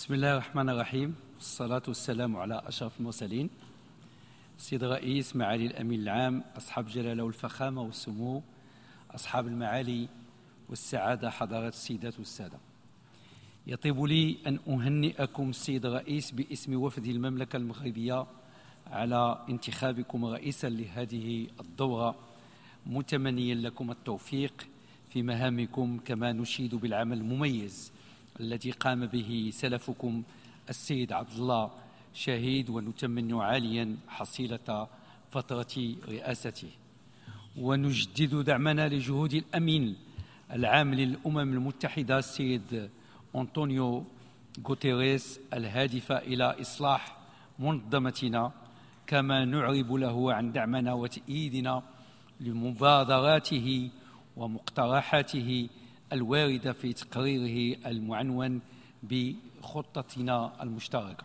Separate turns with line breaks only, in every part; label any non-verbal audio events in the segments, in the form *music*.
بسم الله الرحمن الرحيم. والصلاة والسلام على أشرف المرسلين. سيد الرئيس معالي الأمين العام أصحاب الجلالة والفخامة والسمو أصحاب المعالي والسعادة حضرات السيدات والسادة. يطيب لي أن أهنئكم السيد الرئيس باسم وفد المملكة المغربية على انتخابكم رئيسا لهذه الدورة. متمنيا لكم التوفيق في مهامكم كما نشيد بالعمل المميز الذي قام به سلفكم السيد عبد الله شهيد ونتمن عاليا حصيلة فترة رئاسته. ونجدد دعمنا لجهود الأمين العام للأمم المتحدة السيد أنطونيو غوتيريس الهادفة إلى إصلاح منظمتنا كما نعرب له عن دعمنا وتأييدنا لمبادراته ومقترحاته الواردة في تقريره المعنون بخطتنا المشتركة.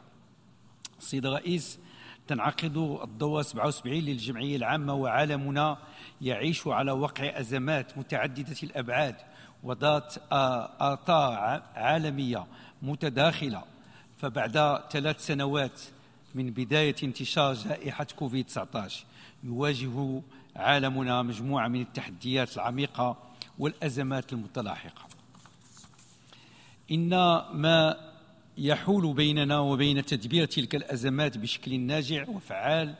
سيد الرئيس تنعقد الدورة 77 للجمعية العامة وعالمنا يعيش على وقع أزمات متعددة الأبعاد وذات آثار عالمية متداخلة. فبعد ثلاث سنوات من بداية انتشار جائحة كوفيد 19 يواجه عالمنا مجموعة من التحديات العميقة والأزمات المتلاحقة. إن ما يحول بيننا وبين تدبير تلك الأزمات بشكل ناجع وفعال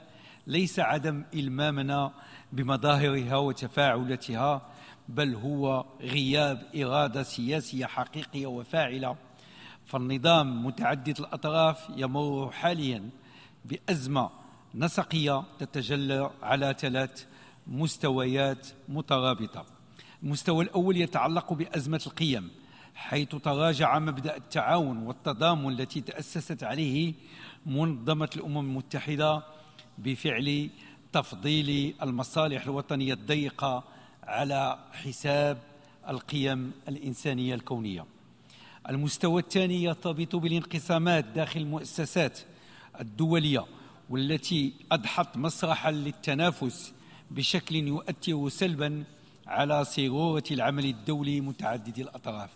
ليس عدم إلمامنا بمظاهرها وتفاعلاتها بل هو غياب إرادة سياسية حقيقية وفاعلة. فالنظام متعدد الأطراف يمر حاليا بأزمة نسقية تتجلى على ثلاث مستويات مترابطة. المستوى الأول يتعلق بأزمة القيم حيث تراجع مبدأ التعاون والتضامن التي تأسست عليه منظمة الأمم المتحدة بفعل تفضيل المصالح الوطنية الضيقة على حساب القيم الإنسانية الكونية. المستوى الثاني يرتبط بالانقسامات داخل المؤسسات الدولية والتي أضحت مسرحا للتنافس بشكل يؤثر سلبا على صيغورة العمل الدولي متعدد الأطراف.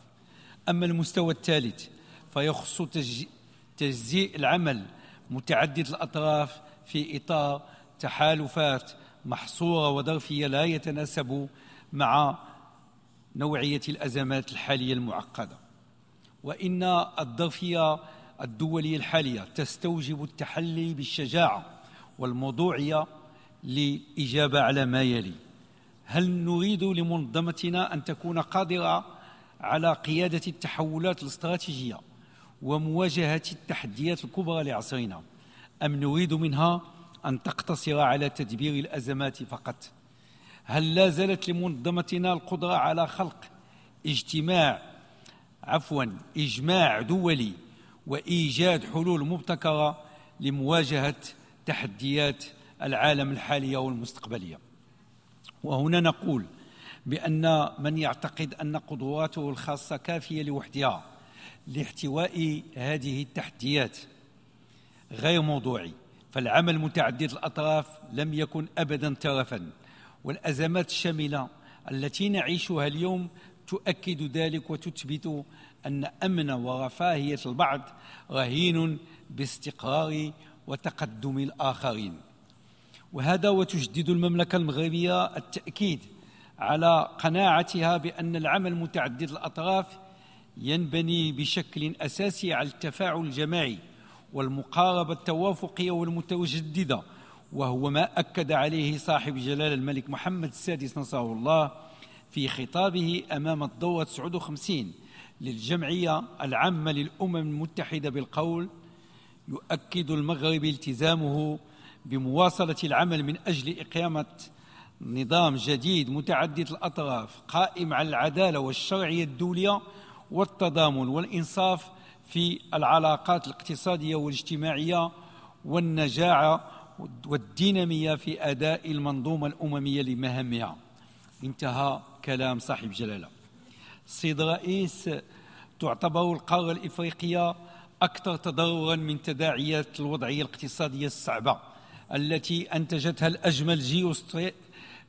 أما المستوى الثالث فيخص تجزيء العمل متعدد الأطراف في إطار تحالفات محصورة وظرفية لا يتناسب مع نوعية الأزمات الحالية المعقدة. وإن الظرفية الدولية الحالية تستوجب التحلي بالشجاعة والموضوعية للإجابة على ما يلي. هل نريد لمنظمتنا أن تكون قادرة على قيادة التحولات الاستراتيجية ومواجهة التحديات الكبرى لعصرنا؟ أم نريد منها أن تقتصر على تدبير الأزمات فقط؟ هل لا زالت لمنظمتنا القدرة على خلق اجتماع عفوا إجماع دولي وإيجاد حلول مبتكرة لمواجهة تحديات العالم الحالية والمستقبلية؟ وهنا نقول بأن من يعتقد أن قدراته الخاصة كافية لوحدها لاحتواء هذه التحديات غير موضوعي فالعمل متعدد الأطراف لم يكن أبدا ترفا والأزمات الشاملة التي نعيشها اليوم تؤكد ذلك وتثبت أن أمن ورفاهية البعض رهين باستقرار وتقدم الآخرين. وهذا وتجدد المملكة المغربية التأكيد على قناعتها بأن العمل متعدد الأطراف ينبني بشكل أساسي على التفاعل الجماعي والمقاربة التوافقية والمتجددة وهو ما أكد عليه صاحب جلالة الملك محمد السادس نصره الله في خطابه أمام الدورة 59 للجمعية العامة للأمم المتحدة بالقول يؤكد المغرب التزامه بمواصلة العمل من أجل إقامة نظام جديد متعدد الأطراف قائم على العدالة والشرعية الدولية والتضامن والإنصاف في العلاقات الاقتصادية والاجتماعية والنجاعة والدينامية في أداء المنظومة الأممية لمهامها. انتهى كلام صاحب جلالة. السيد الرئيس تعتبر القارة الإفريقية أكثر تضررا من تداعيات الوضعية الاقتصادية الصعبة. التي أنتجتها الأجمل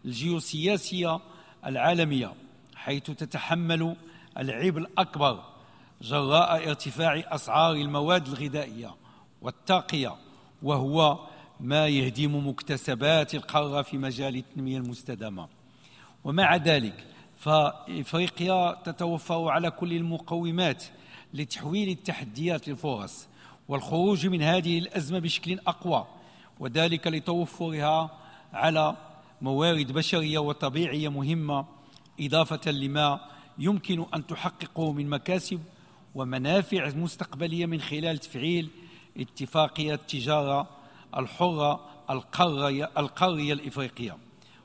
الجيوسياسية العالمية حيث تتحمل العبء الأكبر جراء ارتفاع أسعار المواد الغذائية والتاقية وهو ما يهدم مكتسبات القارة في مجال التنمية المستدامة. ومع ذلك فإفريقيا تتوفر على كل المقومات لتحويل التحديات للفرص والخروج من هذه الأزمة بشكل أقوى وذلك لتوفرها على موارد بشرية وطبيعية مهمة إضافة لما يمكن أن تحققه من مكاسب ومنافع مستقبلية من خلال تفعيل اتفاقية التجارة الحرة القارية, القارية الإفريقية.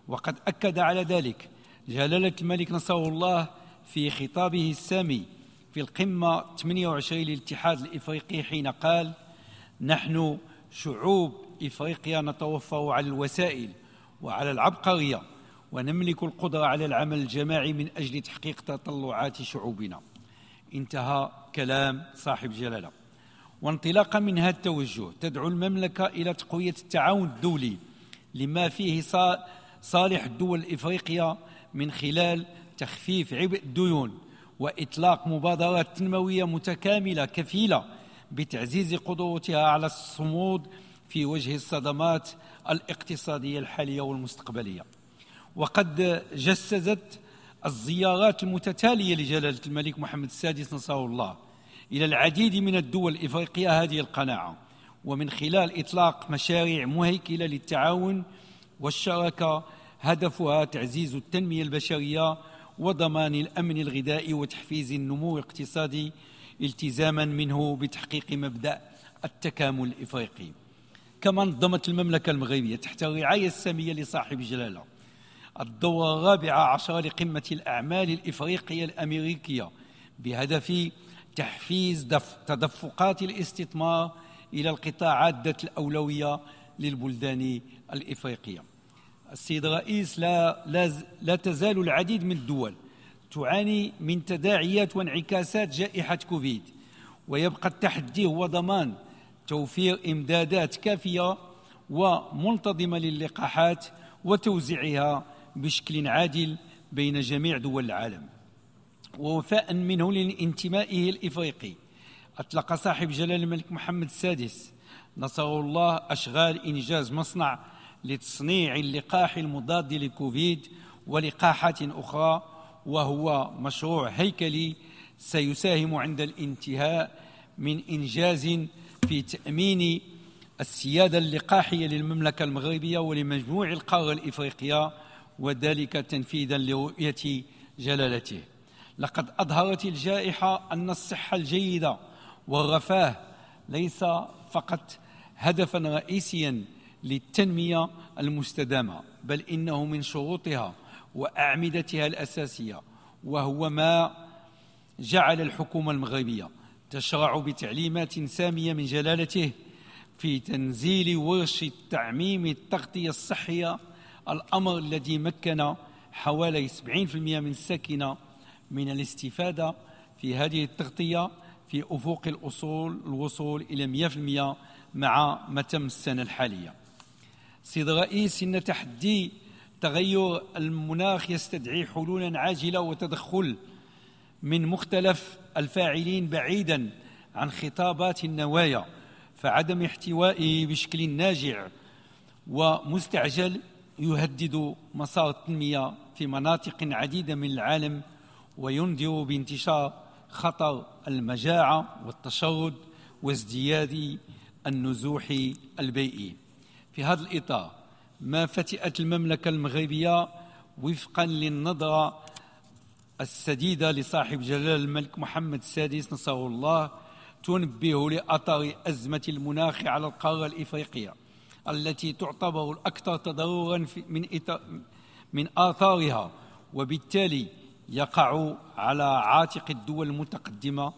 وقد أكد على ذلك جلالة الملك نصر الله في خطابه السامي في القمة 28 للاتحاد الإفريقي حين قال نحن شعوب إفريقيا نتوفر على الوسائل وعلى العبقرية ونملك القدرة على العمل الجماعي من أجل تحقيق تطلعات شعوبنا. انتهى كلام صاحب جلالة. وانطلاقا من هذا التوجه تدعو المملكة إلى تقوية التعاون الدولي لما فيه صالح الدول الإفريقية من خلال تخفيف عبء الديون وإطلاق مبادرات تنموية متكاملة كفيلة بتعزيز قدرتها على الصمود في وجه الصدمات الاقتصادية الحالية والمستقبلية. وقد جسدت الزيارات المتتالية لجلالة الملك محمد السادس نصره الله إلى العديد من الدول الإفريقية هذه القناعة ومن خلال إطلاق مشاريع مهيكلة للتعاون والشراكة هدفها تعزيز التنمية البشرية وضمان الأمن الغذائي وتحفيز النمو الاقتصادي التزاما منه بتحقيق مبدأ التكامل الإفريقي. كما المملكة المغربية تحت الرعاية السامية لصاحب جلالة. الدورة الرابعة عشر لقمة الأعمال الإفريقية الأمريكية بهدف تحفيز تدفقات الاستثمار إلى القطاعات ذات الأولوية للبلدان الإفريقية. السيد الرئيس لا, لا, لا تزال العديد من الدول تعاني من تداعيات وانعكاسات جائحة كوفيد ويبقى التحدي هو ضمان توفير إمدادات كافية ومنتظمة للقاحات وتوزيعها بشكل عادل بين جميع دول العالم. ووفاء منه لانتمائه الإفريقي أطلق صاحب جلال الملك محمد السادس. نصره الله أشغال إنجاز مصنع لتصنيع اللقاح المضاد للكوفيد ولقاحات أخرى وهو مشروع هيكلي سيساهم عند الانتهاء من إنجاز في تأمين السيادة اللقاحية للمملكة المغربية ولمجموع القارة الإفريقية وذلك تنفيذا لرؤية جلالته. لقد أظهرت الجائحة أن الصحة الجيدة والرفاه ليس فقط هدفا رئيسيا للتنمية المستدامة بل إنه من شروطها وأعمدتها الأساسية وهو ما جعل الحكومة المغربية تشرع بتعليمات سامية من جلالته في تنزيل ورش تعميم التغطية الصحية الأمر الذي مكن حوالي 70% من الساكنة من الاستفادة في هذه التغطية في أفق الأصول الوصول إلى 100% مع متم السنة الحالية. سيد الرئيس إن تحدي تغير المناخ يستدعي حلولا عاجلة وتدخل من مختلف الفاعلين بعيدا عن خطابات النوايا فعدم احتوائه بشكل ناجع ومستعجل يهدد مسار التنمية في مناطق عديدة من العالم وينذر بانتشار خطر المجاعة والتشرد وازدياد النزوح البيئي. في هذا الإطار ما فتئت المملكة المغربية وفقا للنظرة السديدة لصاحب جلال الملك محمد السادس نصره الله تنبه لأثر أزمة المناخ على القارة الإفريقية التي تعتبر الأكثر تضررا من من آثارها وبالتالي يقع على عاتق الدول المتقدمة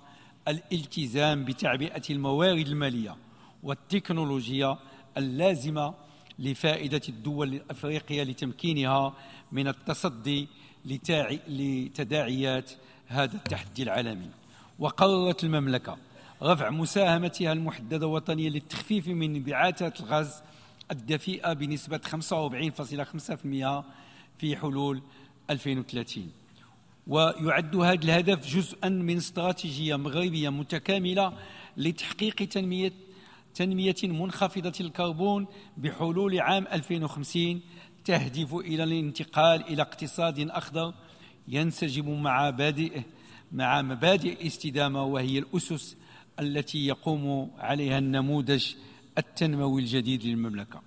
الالتزام بتعبئة الموارد المالية والتكنولوجية اللازمة لفائدة الدول الأفريقية لتمكينها من التصدي لتداعيات هذا التحدي العالمي. وقررت المملكة رفع مساهمتها المحددة وطنيا للتخفيف من انبعاثات الغاز الدفيئة بنسبة 45.5% في حلول 2030 ويعد هذا الهدف جزءا من استراتيجية مغربية متكاملة لتحقيق تنمية تنمية منخفضة الكربون بحلول عام 2050 تهدف إلى الانتقال إلى اقتصاد أخضر ينسجم مع مبادئ مع مبادئ الاستدامة وهي الأسس التي يقوم عليها النموذج التنموي الجديد للمملكة.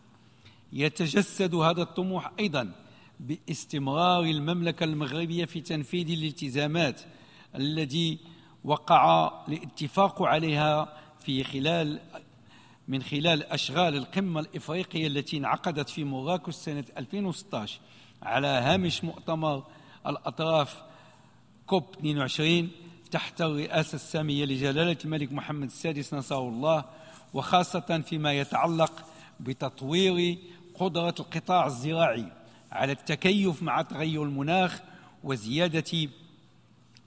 يتجسد هذا الطموح أيضا باستمرار المملكة المغربية في تنفيذ الالتزامات التي وقع الاتفاق عليها في خلال من خلال أشغال القمة الإفريقية التي انعقدت في مراكش سنة 2016 على هامش مؤتمر الأطراف كوب 22 تحت الرئاسة السامية لجلالة الملك محمد السادس نصره الله وخاصة فيما يتعلق بتطوير قدرة القطاع الزراعي على التكيف مع تغير المناخ وزيادة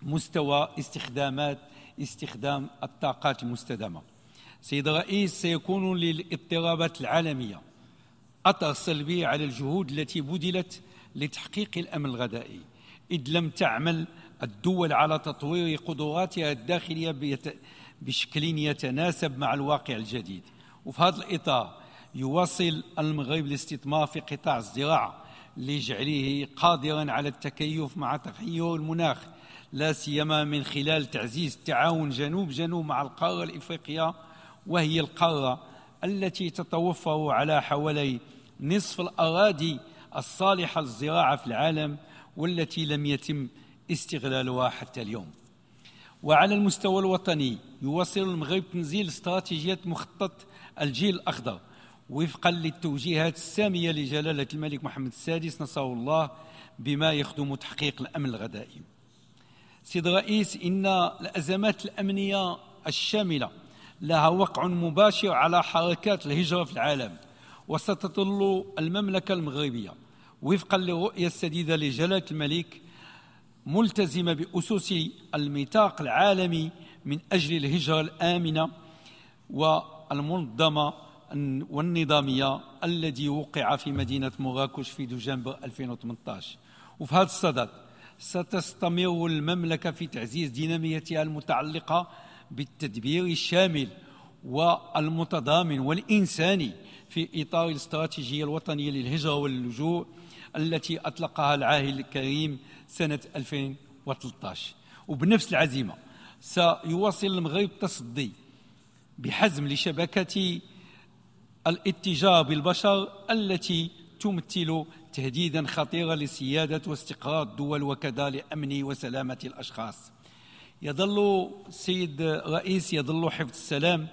مستوى استخدامات استخدام الطاقات المستدامة. سيد الرئيس سيكون للاضطرابات العالمية. أثر سلبي على الجهود التي بذلت لتحقيق الأمن الغذائي. إذ لم تعمل الدول على تطوير قدراتها الداخلية بشكل يتناسب مع الواقع الجديد. وفي هذا الإطار يواصل المغرب الاستثمار في قطاع الزراعة لجعله قادرا على التكيف مع تغير المناخ لا سيما من خلال تعزيز التعاون جنوب جنوب مع القارة الإفريقية وهي القارة التي تتوفر على حوالي نصف الأراضي الصالحة للزراعة في العالم والتي لم يتم استغلالها حتى اليوم. وعلى المستوى الوطني يواصل المغرب تنزيل استراتيجية مخطط الجيل الأخضر وفقا للتوجيهات السامية لجلالة الملك محمد السادس نصره الله بما يخدم تحقيق الأمن الغذائي. سيد الرئيس إن الأزمات الأمنية الشاملة لها وقع مباشر على حركات الهجرة في العالم وستظل المملكة المغربية وفقا للرؤية السديدة لجلالة الملك ملتزمة بأسس الميثاق العالمي من أجل الهجرة الآمنة والمنظمة والنظامية الذي وقع في مدينة مراكش في دجنبر 2018 وفي هذا الصدد ستستمر المملكة في تعزيز ديناميتها المتعلقة بالتدبير الشامل والمتضامن والإنساني في إطار الاستراتيجية الوطنية للهجرة واللجوء التي أطلقها العاهل الكريم سنة 2013 وبنفس العزيمة سيواصل المغرب التصدي بحزم لشبكة الاتجاه بالبشر التي تمثل تهديدا خطيرا لسيادة واستقرار الدول وكذا لأمن وسلامة الأشخاص. يظل سيد رئيس يظل حفظ السلام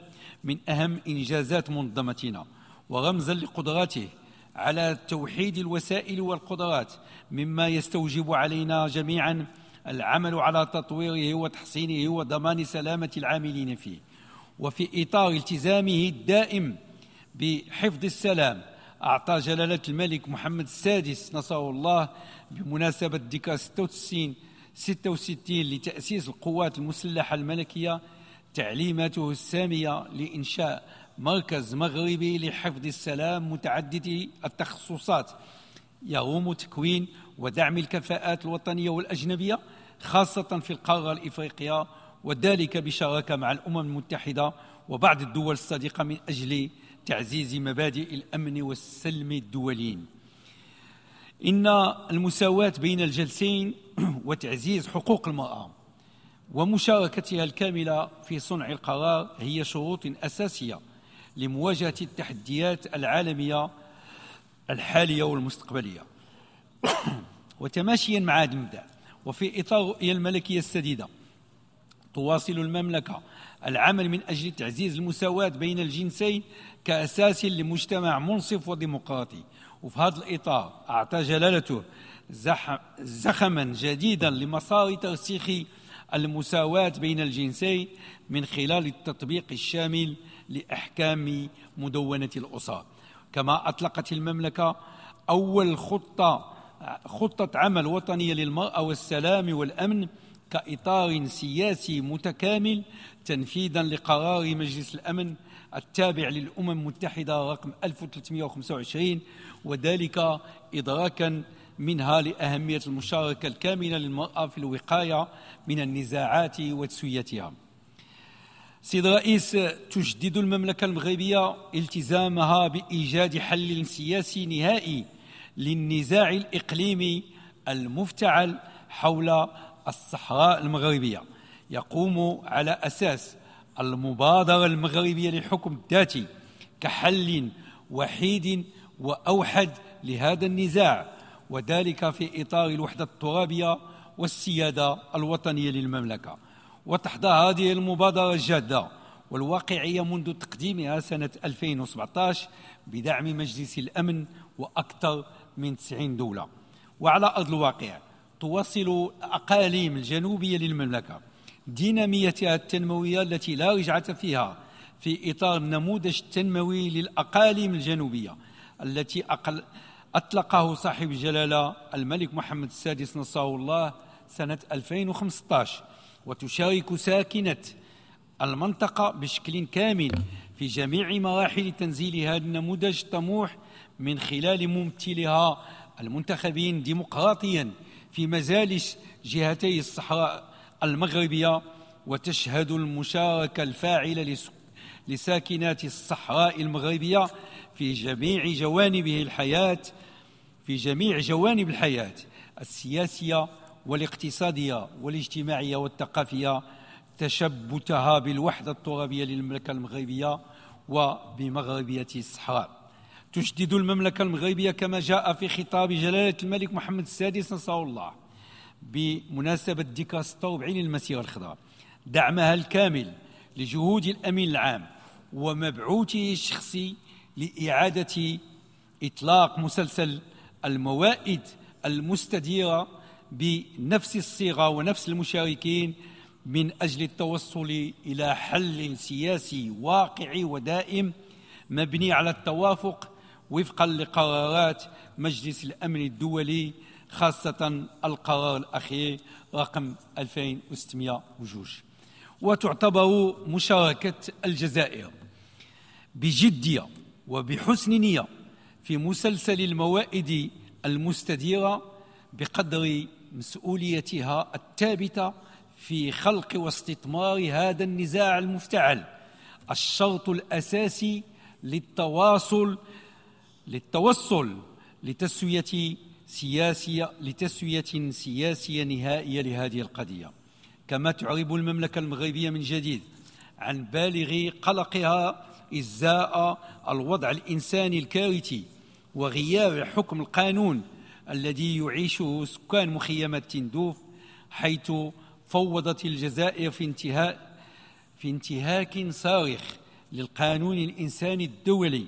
من أهم إنجازات منظمتنا ورمزا لقدراته على توحيد الوسائل والقدرات مما يستوجب علينا جميعا العمل على تطويره وتحسينه وضمان سلامة العاملين فيه. وفي إطار التزامه الدائم بحفظ السلام أعطى جلالة الملك محمد السادس نصره الله بمناسبة ذكرى 66 66 لتأسيس القوات المسلحة الملكية تعليماته السامية لإنشاء مركز مغربي لحفظ السلام متعدد التخصصات. يقوم تكوين ودعم الكفاءات الوطنية والأجنبية خاصة في القارة الإفريقية وذلك بشراكة مع الأمم المتحدة وبعض الدول الصديقة من أجل تعزيز مبادئ الأمن والسلم الدوليين. إن المساواة بين الجنسين *clears throat* وتعزيز حقوق المرأة ومشاركتها الكاملة في صنع القرار هي شروط أساسية لمواجهة التحديات العالمية الحالية والمستقبلية. *clears throat* وتماشيا مع هذا المبدأ وفي إطار الملكية السديدة تواصل المملكة. العمل من أجل تعزيز المساواة بين الجنسين كأساس لمجتمع منصف وديمقراطي. وفي هذا الإطار أعطى جلالته زخما جديدا لمسار ترسيخ المساواة بين الجنسين من خلال التطبيق الشامل لأحكام مدونة الأسر. كما أطلقت المملكة أول خطة خطة عمل وطنية للمرأة والسلام والأمن كإطار سياسي متكامل تنفيذا لقرار مجلس الأمن التابع للأمم المتحدة رقم 1325 وذلك إدراكا منها لأهمية المشاركة الكاملة للمرأة في الوقاية من النزاعات وتسويتها. سيد الرئيس تجدد المملكة المغربية التزامها بإيجاد حل سياسي نهائي للنزاع الإقليمي المفتعل حول الصحراء المغربية يقوم على أساس المبادرة المغربية للحكم الذاتي كحل وحيد وأوحد لهذا النزاع وذلك في إطار الوحدة الترابية والسيادة الوطنية للمملكة. وتحظى هذه المبادرة الجادة والواقعية منذ تقديمها سنة 2017 بدعم مجلس الأمن وأكثر من 90 دولة. وعلى أرض الواقع تواصل الأقاليم الجنوبية للمملكة. ديناميتها التنموية التي لا رجعة فيها في إطار النموذج التنموي للأقاليم الجنوبية التي أقل أطلقه صاحب الجلالة الملك محمد السادس نصره الله سنة 2015 وتشارك ساكنة المنطقة بشكل كامل في جميع مراحل تنزيل هذا النموذج الطموح من خلال ممثلها المنتخبين ديمقراطيا. في مزالج جهتي الصحراء المغربية وتشهد المشاركة الفاعلة لساكنات الصحراء المغربية في جميع جوانبه الحياة في جميع جوانب الحياة السياسية والاقتصادية والاجتماعية والثقافية تشبتها بالوحدة الترابية للمملكة المغربية وبمغربية الصحراء. تجدد المملكة المغربية كما جاء في خطاب جلالة الملك محمد السادس نصره الله. بمناسبة ذكرى 46 للمسيرة الخضراء. دعمها الكامل لجهود الأمين العام ومبعوثه الشخصي لإعادة إطلاق مسلسل الموائد المستديرة بنفس الصيغة ونفس المشاركين من أجل التوصل إلى حل سياسي واقعي ودائم مبني على التوافق وفقا لقرارات مجلس الأمن الدولي خاصة القرار الأخير رقم 2602 وتعتبر مشاركة الجزائر بجدية وبحسن نية في مسلسل الموائد المستديرة بقدر مسؤوليتها الثابتة في خلق واستثمار هذا النزاع المفتعل الشرط الأساسي للتواصل للتوصل لتسوية سياسية لتسوية سياسية نهائية لهذه القضية. كما تعرب المملكة المغربية من جديد عن بالغ قلقها إزاء الوضع الإنساني الكارثي وغياب حكم القانون الذي يعيشه سكان مخيمات تندوف حيث فوضت الجزائر في انتهاء في انتهاك صارخ للقانون الإنساني الدولي.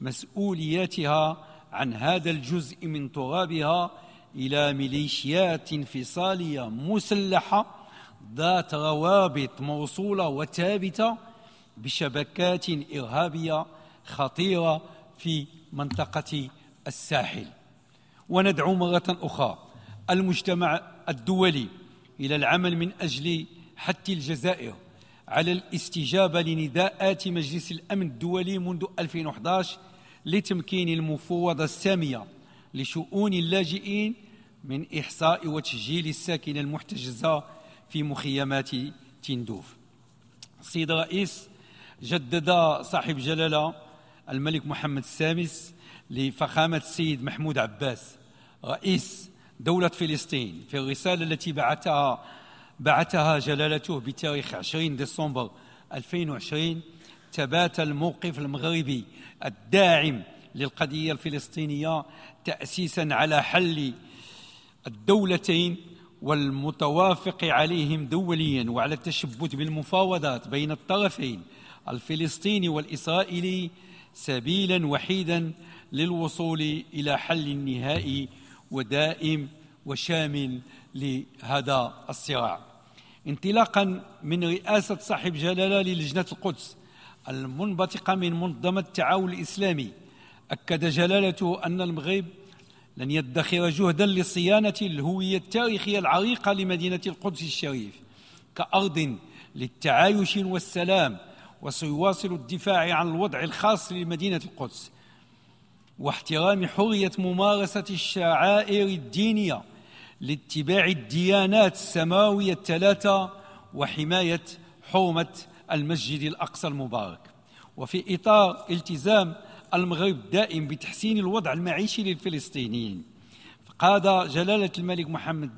مسؤولياتها عن هذا الجزء من ترابها إلى ميليشيات انفصالية مسلحة ذات روابط موصولة وثابتة بشبكات إرهابية خطيرة في منطقة الساحل. وندعو مرة أخرى المجتمع الدولي إلى العمل من أجل حث الجزائر على الاستجابة لنداءات مجلس الأمن الدولي منذ 2011 لتمكين المفوضة السامية لشؤون اللاجئين من إحصاء وتسجيل الساكنة المحتجزة في مخيمات تندوف. سيد الرئيس جدد صاحب جلالة الملك محمد السادس لفخامة السيد محمود عباس رئيس دولة فلسطين في الرسالة التي بعثها بعثها جلالته بتاريخ 20 ديسمبر 2020 ثبات الموقف المغربي الداعم للقضية الفلسطينية تأسيسا على حل الدولتين والمتوافق عليهم دوليا وعلى التشبث بالمفاوضات بين الطرفين الفلسطيني والإسرائيلي سبيلا وحيدا للوصول إلى حل نهائي ودائم وشامل لهذا الصراع. انطلاقا من رئاسة صاحب جلالة للجنة القدس المنبثقة من منظمة التعاون الإسلامي. أكد جلالته أن المغرب لن يدخر جهدا لصيانة الهوية التاريخية العريقة لمدينة القدس الشريف كأرض للتعايش والسلام وسيواصل الدفاع عن الوضع الخاص لمدينة القدس. واحترام حرية ممارسة الشعائر الدينية لاتباع الديانات السماوية الثلاثة وحماية حرمة المسجد الأقصى المبارك. وفي إطار التزام المغرب الدائم بتحسين الوضع المعيشي للفلسطينيين قاد جلالة الملك محمد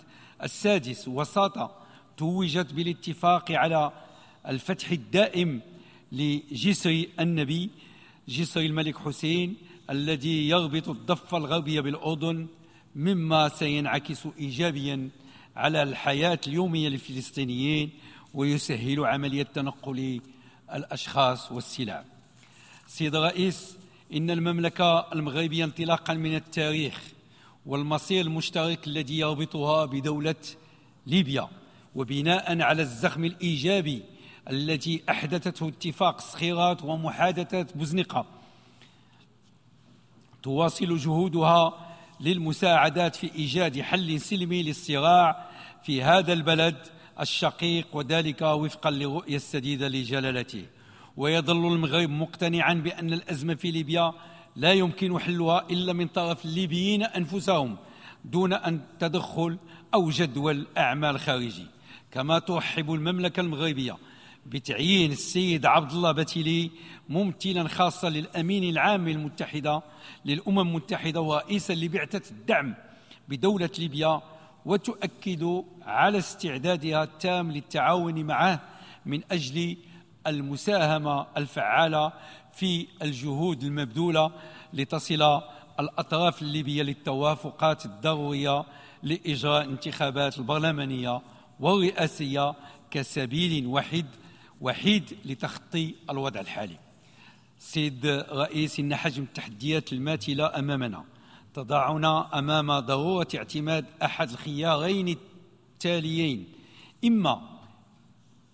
السادس وساطة توجت بالاتفاق على الفتح الدائم لجسر النبي جسر الملك حسين الذي يربط الضفة الغربية بالأردن مما سينعكس إيجابيا على الحياة اليومية للفلسطينيين ويسهل عملية تنقل الأشخاص والسلع. سيد الرئيس إن المملكة المغربية انطلاقا من التاريخ والمصير المشترك الذي يربطها بدولة ليبيا وبناء على الزخم الإيجابي التي أحدثته اتفاق صخيرات ومحادثات بوزنقة تواصل جهودها للمساعدات في إيجاد حل سلمي للصراع في هذا البلد الشقيق وذلك وفقا للرؤية السديدة لجلالته. ويظل المغرب مقتنعا بأن الأزمة في ليبيا لا يمكن حلها إلا من طرف الليبيين أنفسهم دون أن تدخل أو جدول أعمال خارجي. كما ترحب المملكة المغربية بتعيين السيد عبد الله بتيلي ممثلا خاصا للأمين العام المتحده للأمم المتحدة ورئيسا لبعثة الدعم بدولة ليبيا وتؤكد على استعدادها التام للتعاون معه من أجل المساهمة الفعالة في الجهود المبذولة لتصل الأطراف الليبية للتوافقات الضرورية لإجراء انتخابات البرلمانية والرئاسية كسبيل وحيد وحيد لتخطي الوضع الحالي. سيد رئيس إن حجم التحديات الماثلة أمامنا. تضعنا أمام ضرورة اعتماد أحد الخيارين التاليين. إما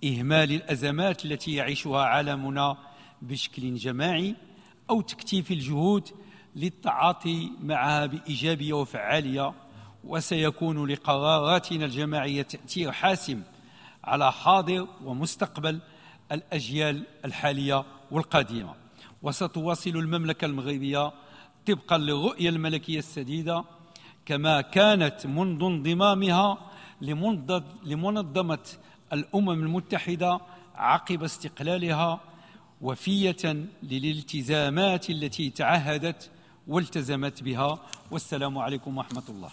إهمال الأزمات التي يعيشها عالمنا بشكل جماعي أو تكثيف الجهود للتعاطي معها بإيجابية وفعالية وسيكون لقراراتنا الجماعية تأثير حاسم على حاضر ومستقبل الأجيال الحالية والقادمة. وستواصل المملكة المغربية طبقا للرؤية الملكية السديدة كما كانت منذ انضمامها لمنظمة الأمم المتحدة عقب استقلالها وفية للالتزامات التي تعهدت والتزمت بها. والسلام عليكم ورحمة الله.